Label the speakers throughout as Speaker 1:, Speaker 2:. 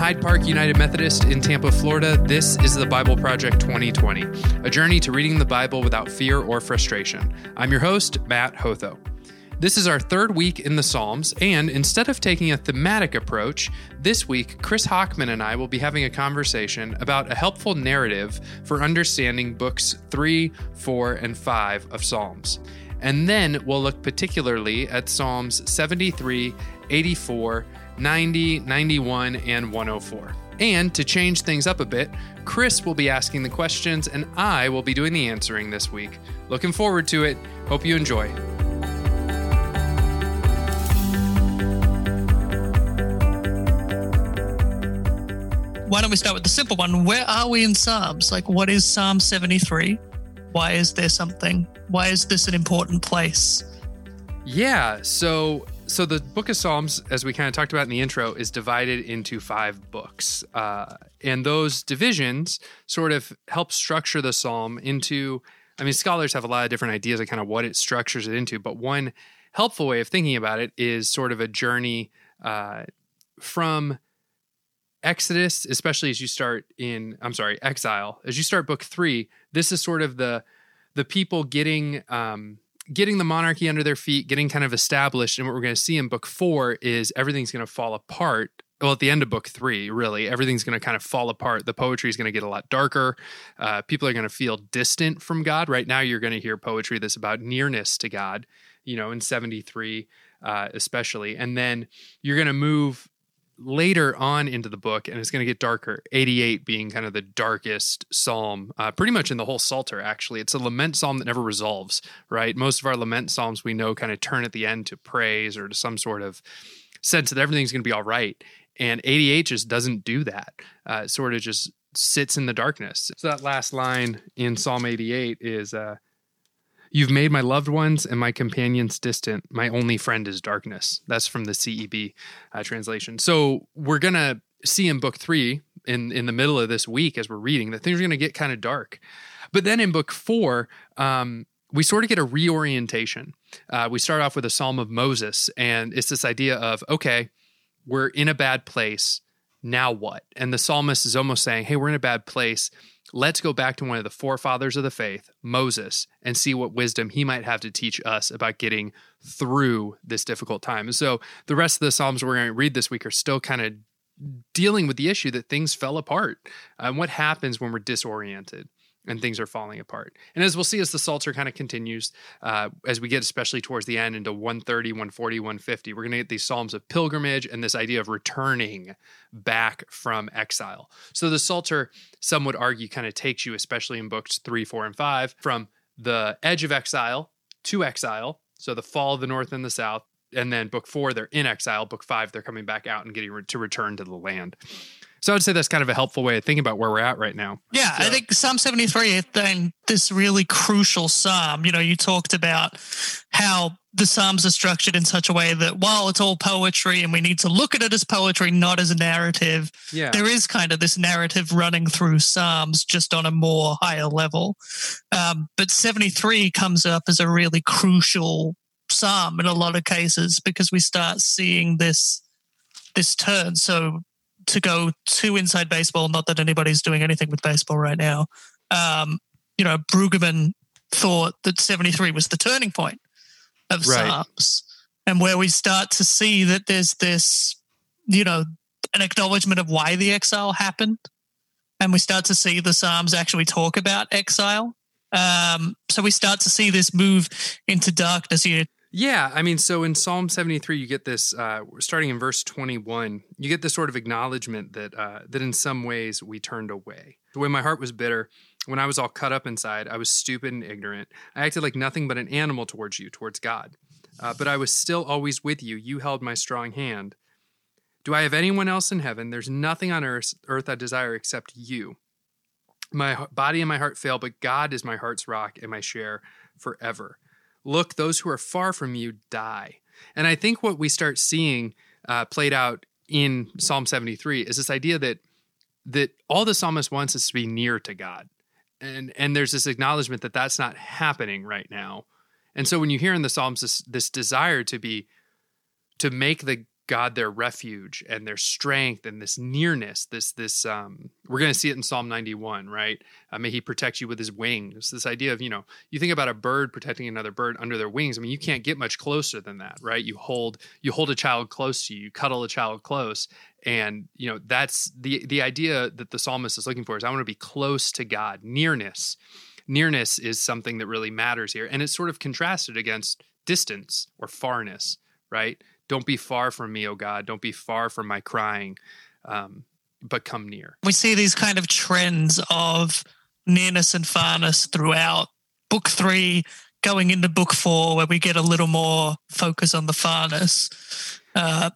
Speaker 1: Hyde Park United Methodist in Tampa, Florida, this is the Bible Project 2020, a journey to reading the Bible without fear or frustration. I'm your host, Mat Hotho. This is our third week in the Psalms, and instead of taking a thematic approach, this week Chris Hockman and I will be having a conversation about a helpful narrative for understanding books 3, 4, and 5 of Psalms. And then we'll look particularly at Psalms 73, 84, 90, 91, and 104. And to change things up a bit, Chris will be asking the questions and I will be doing the answering this week. Looking forward to it. Hope you enjoy.
Speaker 2: why don't we start with the simple one? Where are we in Psalms? Like, what is Psalm 73? Why is there something? Why is this an important place?
Speaker 1: Yeah, so so the book of Psalms, as we kind of talked about in the intro, is divided into five books, uh, and those divisions sort of help structure the psalm into. I mean, scholars have a lot of different ideas of kind of what it structures it into, but one helpful way of thinking about it is sort of a journey uh, from Exodus, especially as you start in, I'm sorry, Exile, as you start book three, this is sort of the the people getting um, getting the monarchy under their feet, getting kind of established. And what we're going to see in book four is everything's going to fall apart. Well, at the end of book three, really, everything's going to kind of fall apart. The poetry is going to get a lot darker. Uh, people are going to feel distant from God. Right now, you're going to hear poetry that's about nearness to God, you know, in 73, uh, especially. And then you're going to move later on into the book, and it's going to get darker. 88 being kind of the darkest psalm, uh, pretty much in the whole Psalter, actually. It's a lament psalm that never resolves, right? Most of our lament psalms we know kind of turn at the end to praise or to some sort of sense that everything's going to be all right. And 88 just doesn't do that. Uh, it sort of just sits in the darkness. So that last line in Psalm 88 is, uh, You've made my loved ones and my companions distant. My only friend is darkness. That's from the CEB uh, translation. So we're going to see in book three, in, in the middle of this week, as we're reading, that things are going to get kind of dark. But then in book four, um, we sort of get a reorientation. Uh, we start off with a Psalm of Moses, and it's this idea of, okay, we're in a bad place. Now what? And the psalmist is almost saying, hey, we're in a bad place let's go back to one of the forefathers of the faith, Moses, and see what wisdom he might have to teach us about getting through this difficult time. so the rest of the Psalms we're going to read this week are still kind of dealing with the issue that things fell apart uh, and what happens when we're disoriented and things are falling apart. And as we'll see as the Psalter kind of continues, uh, as we get especially towards the end into 130, 140, 150, we're going to get these Psalms of pilgrimage and this idea of returning back from exile. So the Psalter, some would argue, kind of takes you, especially in books three, four, and five, from the edge of exile to exile. So the fall of the north and the south. And then book four, they're in exile. Book five, they're coming back out and getting re- to return to the land. So I would say that's kind of a helpful way of thinking about where we're at right now.
Speaker 2: Yeah,
Speaker 1: so.
Speaker 2: I think Psalm 73 then this really crucial psalm. You know, you talked about how the psalms are structured in such a way that while it's all poetry and we need to look at it as poetry, not as a narrative,
Speaker 1: yeah.
Speaker 2: there is kind of this narrative running through psalms just on a more higher level. Um, but 73 comes up as a really crucial psalm in a lot of cases because we start seeing this this turn. So to go to inside baseball. Not that anybody's doing anything with baseball right now. Um, you know, Brueggemann thought that 73 was the turning point of right. Psalms and where we start to see that there's this, you know, an acknowledgement of why the exile happened. And we start to see the Psalms actually talk about exile. Um, so we start to see this move into darkness here
Speaker 1: yeah, I mean, so in Psalm 73, you get this, uh, starting in verse 21, you get this sort of acknowledgement that, uh, that in some ways we turned away. When my heart was bitter, when I was all cut up inside, I was stupid and ignorant. I acted like nothing but an animal towards you, towards God. Uh, but I was still always with you. You held my strong hand. Do I have anyone else in heaven? There's nothing on earth, earth I desire except you. My body and my heart fail, but God is my heart's rock and my share forever. Look, those who are far from you die. And I think what we start seeing uh, played out in Psalm 73 is this idea that that all the psalmist wants is to be near to God. And and there's this acknowledgement that that's not happening right now. And so when you hear in the Psalms this, this desire to be to make the God their refuge and their strength and this nearness. This this um, we're going to see it in Psalm 91, right? Uh, may He protect you with His wings. This idea of you know you think about a bird protecting another bird under their wings. I mean you can't get much closer than that, right? You hold you hold a child close to you, you cuddle a child close, and you know that's the the idea that the psalmist is looking for is I want to be close to God, nearness. Nearness is something that really matters here, and it's sort of contrasted against distance or farness, right? Don't be far from me, O God. Don't be far from my crying, um, but come near.
Speaker 2: We see these kind of trends of nearness and farness throughout book three, going into book four, where we get a little more focus on the farness uh,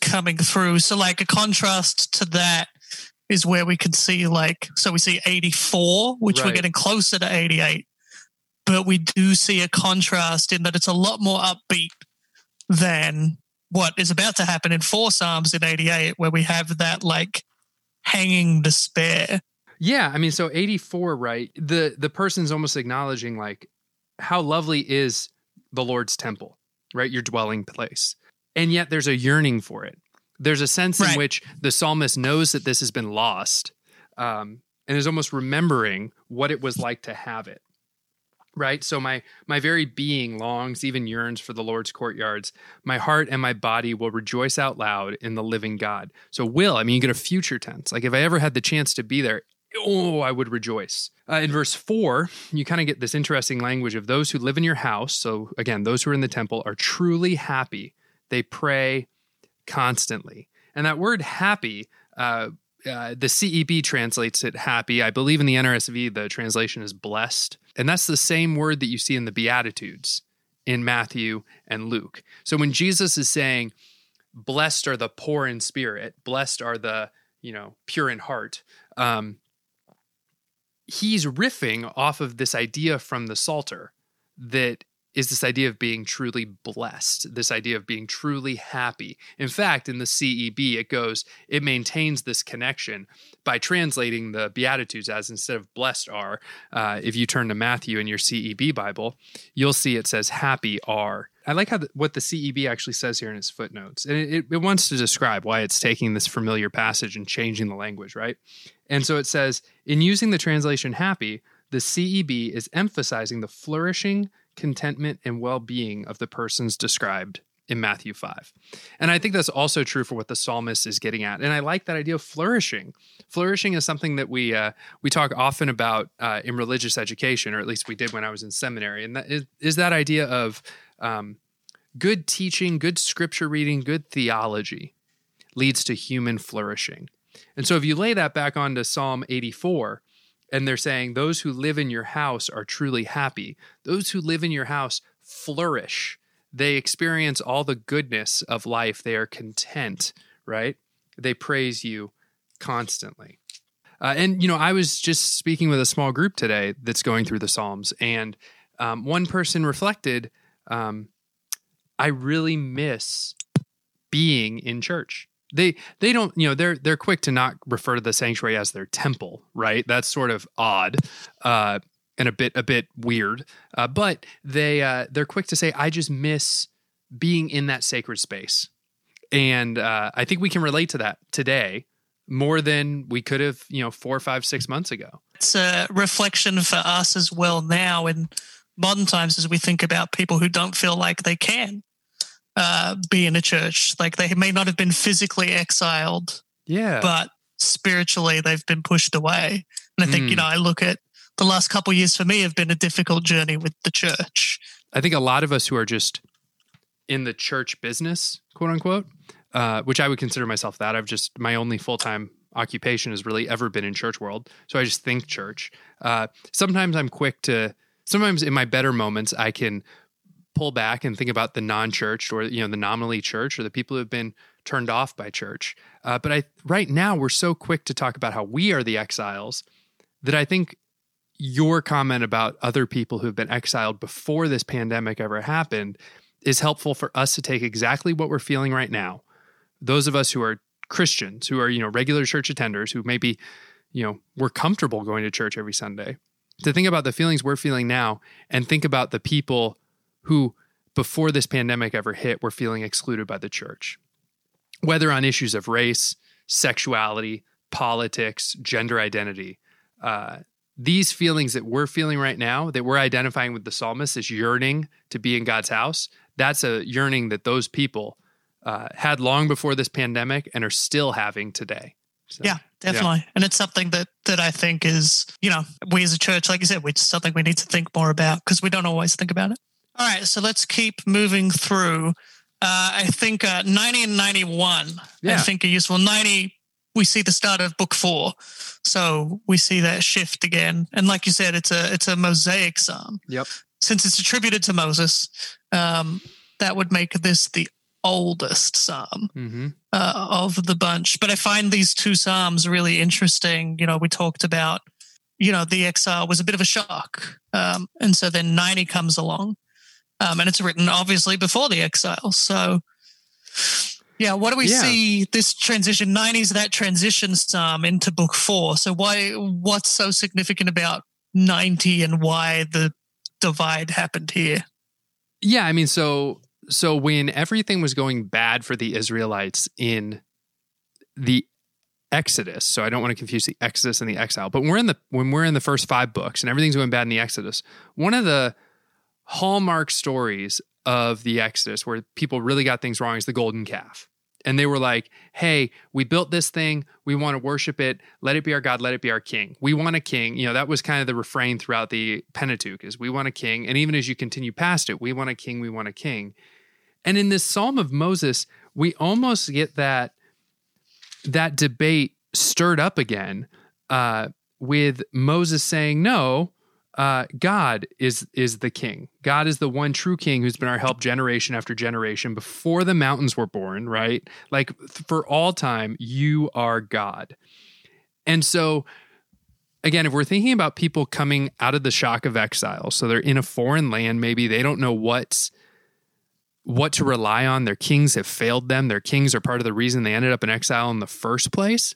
Speaker 2: coming through. So, like a contrast to that is where we can see, like, so we see 84, which
Speaker 1: Right.
Speaker 2: we're getting closer to 88, but we do see a contrast in that it's a lot more upbeat than what is about to happen in four Psalms in 88, where we have that like hanging despair.
Speaker 1: Yeah, I mean, so 84, right? The the person's almost acknowledging like how lovely is the Lord's temple, right? Your dwelling place. And yet there's a yearning for it. There's a sense in which the psalmist knows that this has been lost um, and is almost remembering what it was like to have it. Right? So my my very being longs, even yearns for the Lord's courtyards. My heart and my body will rejoice out loud in the living God. So will, I mean, you get a future tense. Like if I ever had the chance to be there, oh, I would rejoice. Uh, in verse four, you kind of get this interesting language of those who live in your house. So again, those who are in the temple are truly happy. They pray constantly. And that word happy, uh, uh, the CEB translates it happy. I believe in the NRSV, the translation is blessed. And that's the same word that you see in the Beatitudes in Matthew and Luke. So when Jesus is saying, blessed are the poor in spirit, blessed are the, you know, pure in heart, um, he's riffing off of this idea from the Psalter that is this idea of being truly blessed, this idea of being truly happy. In fact, in the CEB, it goes, it maintains this connection by translating the Beatitudes as instead of blessed are, uh, if you turn to Matthew in your CEB Bible, you'll see it says happy are. I like how the, what the CEB actually says here in its footnotes. And it, it wants to describe why it's taking this familiar passage and changing the language, right? And so it says, in using the translation happy, the CEB is emphasizing the flourishing, contentment, and well being of the persons described in Matthew 5. And I think that's also true for what the psalmist is getting at. And I like that idea of flourishing. Flourishing is something that we uh, we talk often about uh, in religious education, or at least we did when I was in seminary. And that is, is that idea of um, good teaching, good scripture reading, good theology leads to human flourishing. And so if you lay that back onto Psalm 84, and they're saying, Those who live in your house are truly happy. Those who live in your house flourish. They experience all the goodness of life. They are content, right? They praise you constantly. Uh, and, you know, I was just speaking with a small group today that's going through the Psalms, and um, one person reflected, um, I really miss being in church they they don't you know they're they're quick to not refer to the sanctuary as their temple right? That's sort of odd uh and a bit a bit weird. Uh, but they uh they're quick to say i just miss being in that sacred space. And uh i think we can relate to that today more than we could have you know four five six months ago.
Speaker 2: It's a reflection for us as well now in modern times as we think about people who don't feel like they can uh, be in a church. Like they may not have been physically exiled,
Speaker 1: yeah
Speaker 2: but spiritually they've been pushed away. And I think,
Speaker 1: Mm.
Speaker 2: you know, I look at the last couple of years for me have been a difficult journey with the church.
Speaker 1: I think a lot of us who are just in the church business, quote unquote, uh, which I would consider myself that. I've just my only full time occupation has really ever been in church world, so I just think church. Uh, sometimes I'm quick to. Sometimes in my better moments, I can pull back and think about the non-church or you know the nominally church or the people who have been turned off by church. Uh, but I right now we're so quick to talk about how we are the exiles that I think your comment about other people who've been exiled before this pandemic ever happened is helpful for us to take exactly what we're feeling right now. Those of us who are Christians, who are, you know, regular church attenders, who maybe, you know, we're comfortable going to church every Sunday, to think about the feelings we're feeling now and think about the people who, before this pandemic ever hit, were feeling excluded by the church. whether on issues of race, sexuality, politics, gender identity. Uh, these feelings that we're feeling right now, that we're identifying with the psalmist, this yearning to be in God's house, that's a yearning that those people uh, had long before this pandemic and are still having today.
Speaker 2: So, yeah, definitely. Yeah. And it's something that that I think is, you know, we as a church, like you said, it's something we need to think more about because we don't always think about it. All right, so let's keep moving through. Uh, I think uh, 90 and 91, yeah. I think are useful. 90, we see the start of book four. So we see that shift again. And like you said, it's a it's a mosaic psalm.
Speaker 1: Yep.
Speaker 2: Since it's attributed to Moses, um, that would make this the oldest psalm mm-hmm. uh, of the bunch. But I find these two psalms really interesting. You know, we talked about, you know, the exile was a bit of a shock. Um, and so then 90 comes along. Um, and it's written obviously before the exile. So, yeah, what do we yeah. see this transition? 90s, that transition psalm into book four. So, why, what's so significant about 90 and why the divide happened here?
Speaker 1: Yeah, I mean, so so when everything was going bad for the Israelites in the Exodus, so I don't want to confuse the Exodus and the exile, but we're in the when we're in the first five books and everything's going bad in the Exodus, one of the hallmark stories of the Exodus where people really got things wrong is the golden calf and they were like, "Hey, we built this thing. We want to worship it. Let it be our God. Let it be our king. We want a king." You know, that was kind of the refrain throughout the Pentateuch: is "We want a king." And even as you continue past it, "We want a king. We want a king." And in this Psalm of Moses, we almost get that that debate stirred up again uh, with Moses saying, "No, uh, God is is the king. God is the one true king who's been our help generation after generation before the mountains were born, right? Like for all time, you are God. And so again, if we're thinking about people coming out of the shock of exile, so they're in a foreign land, maybe they don't know what's what to rely on. Their kings have failed them. Their kings are part of the reason they ended up in exile in the first place.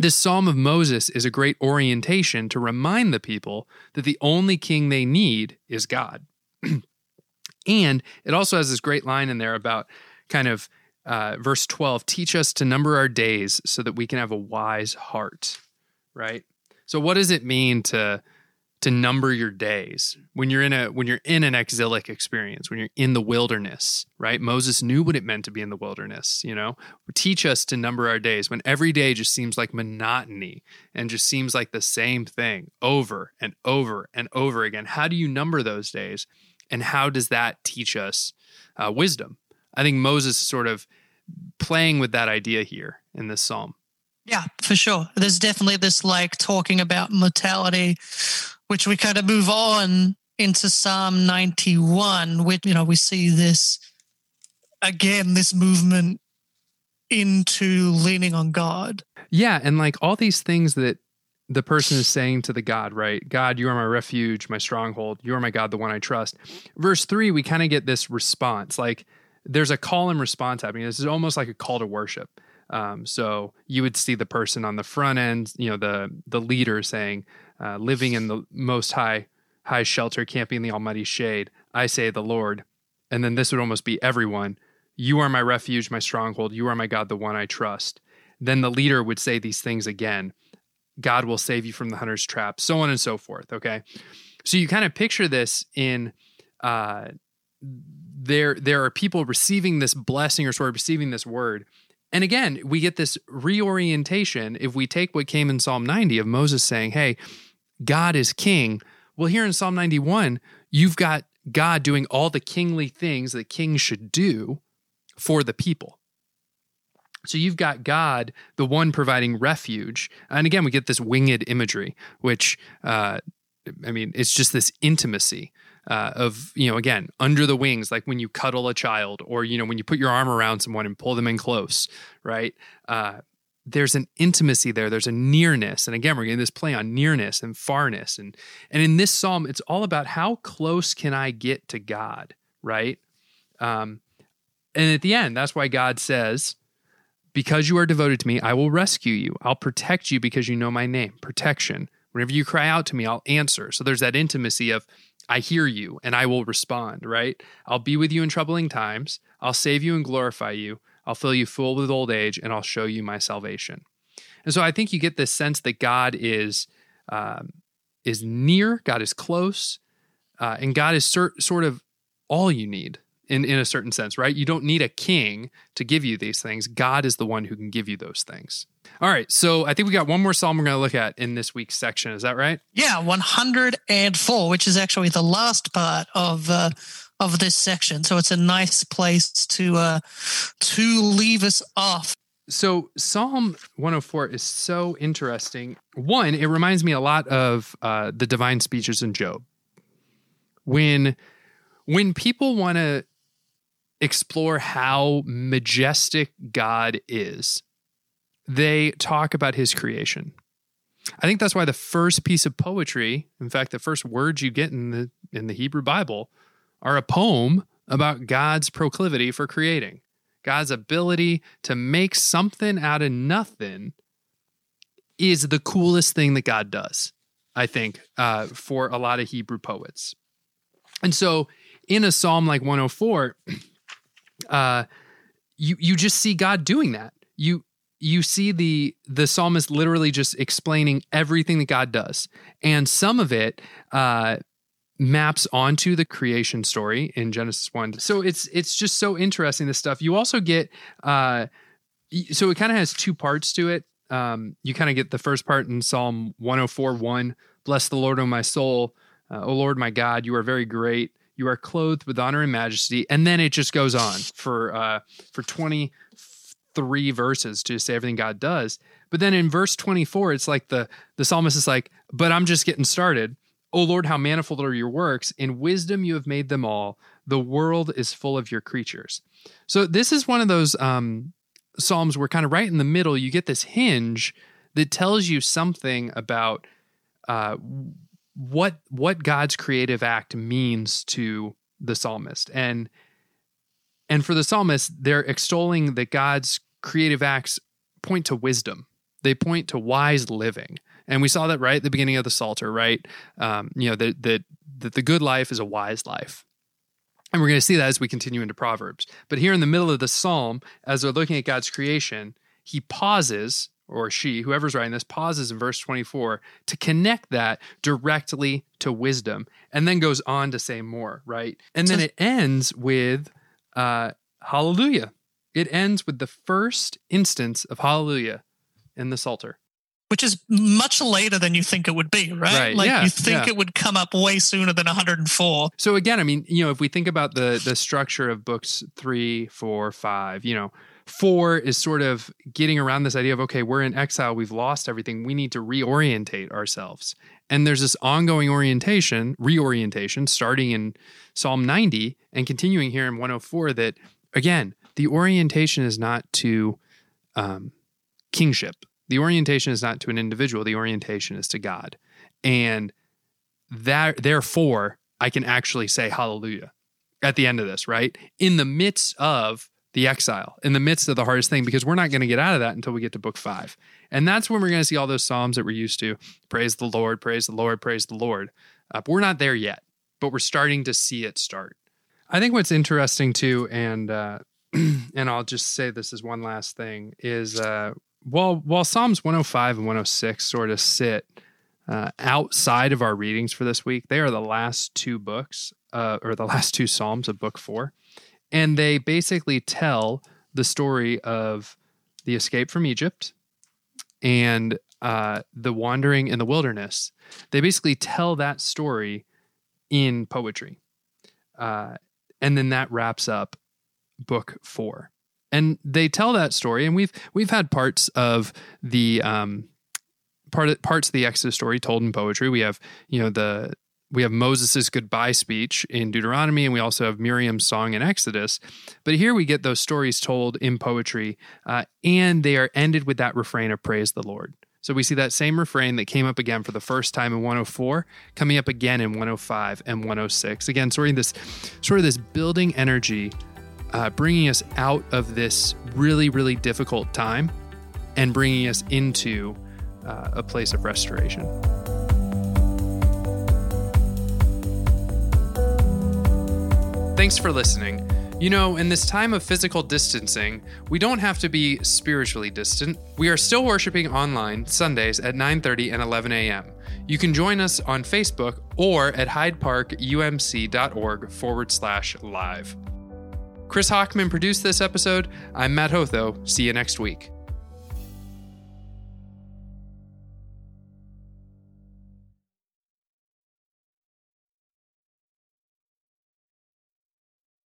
Speaker 1: This Psalm of Moses is a great orientation to remind the people that the only king they need is God. and it also has this great line in there about kind of uh, verse 12 teach us to number our days so that we can have a wise heart, right? So, what does it mean to to number your days. When you're in a when you're in an exilic experience when you're in the wilderness right? Moses knew what it meant to be in the wilderness you know? Teach us to number our days when every day just seems like monotony and just seems like the same thing over and over and over again. How do you number those days and how does that teach us uh, wisdom? I think moses is sort of playing with that idea here in this psalm
Speaker 2: yeah, for sure. There's definitely this like talking about mortality which we kind of move on into Psalm 91, which, you know, we see this again, this movement into leaning on God.
Speaker 1: Yeah. And like all these things that the person is saying to the God, right? God, you are my refuge, my stronghold. You are my God, the one I trust. Verse three, we kind of get this response. Like there's a call and response happening. This is almost like a call to worship. Um, so you would see the person on the front end, you know, the the leader saying, uh, living in the most high high shelter, camping in the Almighty shade. I say the Lord, and then this would almost be everyone. You are my refuge, my stronghold. You are my God, the one I trust. Then the leader would say these things again. God will save you from the hunter's trap, so on and so forth. Okay, so you kind of picture this in. Uh, there, there are people receiving this blessing or sort of receiving this word, and again, we get this reorientation if we take what came in Psalm 90 of Moses saying, Hey, God is king. Well, here in Psalm 91, you've got God doing all the kingly things that kings should do for the people. So you've got God, the one providing refuge. And again, we get this winged imagery, which, uh, I mean, it's just this intimacy uh, of, you know, again, under the wings, like when you cuddle a child or, you know, when you put your arm around someone and pull them in close, right? Uh, there's an intimacy there. There's a nearness. And again we're getting this play on nearness and farness. And and in this psalm it's all about how close can i get to god right? Um and at the end that's why god says because you are devoted to me i will rescue you. I'll protect you because you know my name. Protection. Whenever you cry out to me i'll answer. So there's that intimacy of i hear you and i will respond right? I'll be with you in troubling times. I'll save you and glorify you. I'll fill you full with old age, and I'll show you my salvation. And so I think you get this sense that God is um, is near, God is close, uh, and God is sort of all you need in, in a certain sense, right? You don't need a king to give you these things. God is the one who can give you those things. All right. So I think we got one more psalm we're going to look at in this week's section. Is that right?
Speaker 2: Yeah, 104, which is actually the last part of uh, of this section. So it's a nice place to uh, to leave us off.
Speaker 1: So Psalm 104 is so interesting. One, it reminds me a lot of uh, the divine speeches in Job. When when people want to explore how majestic God is, they talk about his creation. I think that's why the first piece of poetry, in fact, the first words you get in the in the Hebrew Bible, are a poem about God's proclivity for creating. God's ability to make something out of nothing is the coolest thing that God does, I think, uh, for a lot of Hebrew poets. And so in a psalm like 104, uh, you you just see God doing that. You you see the the psalmist literally just explaining everything that God does, and some of it uh, maps onto the creation story in Genesis one. So it's it's just so interesting. This stuff. You also get uh, so it kind of has two parts to it. Um, you kind of get the first part in Psalm 104 1. Bless the Lord, O my soul. Uh, o Lord, my God, you are very great. You are clothed with honor and majesty. And then it just goes on for uh, for 23 verses to say everything God does. But then in verse 24, it's like the the psalmist is like, but I'm just getting started. O Lord, how manifold are your works. In wisdom you have made them all. The world is full of your creatures. So this is one of those um, psalms where kind of right in the middle you get this hinge that tells you something about uh, what what God's creative act means to the psalmist. And and for the psalmist, they're extolling that God's creative acts point to wisdom. They point to wise living. And we saw that right at the beginning of the Psalter, right? Um, you know, that that that the good life is a wise life. And we're going to see that as we continue into Proverbs. But here in the middle of the psalm, as they're looking at God's creation, he pauses or she, whoever's writing this, pauses in verse 24 to connect that directly to wisdom and then goes on to say more, right? And then it ends with uh, hallelujah. It ends with the first instance of hallelujah in the Psalter.
Speaker 2: Which is much later than you think it would be, right?
Speaker 1: Right,
Speaker 2: Like
Speaker 1: yeah,
Speaker 2: you think
Speaker 1: yeah.
Speaker 2: it would come up way sooner than 104.
Speaker 1: So again, I mean, you know, if we think about the the structure of books three, four, five, you know, four is sort of getting around this idea of okay, we're in exile, we've lost everything, we need to reorientate ourselves. And there's this ongoing orientation, reorientation, starting in Psalm 90 and continuing here in 104. That again, the orientation is not to um, kingship. The orientation is not to an individual. The orientation is to God, and that therefore I can actually say hallelujah at the end of this, right? In the midst of the exile, in the midst of the hardest thing, because we're not going to get out of that until we get to book five. And that's when we're going to see all those Psalms that we're used to praise the Lord, praise the Lord, praise the Lord. Uh, we're not there yet, but we're starting to see it start. I think what's interesting too, and uh, and I'll just say this as one last thing, is uh, while while Psalms 105 and 106 sort of sit uh, outside of our readings for this week, they are the last two books, uh, or the last two Psalms of Book Four, and they basically tell the story of the escape from Egypt and uh, the wandering in the wilderness. They basically tell that story in poetry, uh, and then that wraps up Book Four. And they tell that story, and we've we've had parts of the um, part of, parts of the Exodus story told in poetry. We have you know the we have Moses' goodbye speech in Deuteronomy, and we also have Miriam's song in Exodus. But here we get those stories told in poetry, uh, and they are ended with that refrain of praise the Lord. So we see that same refrain that came up again for the first time in 104, coming up again in 105 and 106. Again, sort of this, sort of this building energy, uh, bringing us out of this really, really difficult time, and bringing us into uh, a place of restoration. Thanks for listening. You know, in this time of physical distancing, we don't have to be spiritually distant. We are still worshiping online Sundays at 9:30 and 11 a.m. You can join us on Facebook or at hydeparkumc.org forward slash live. Chris Hockman produced this episode. I'm Mat Hotho. See you next week.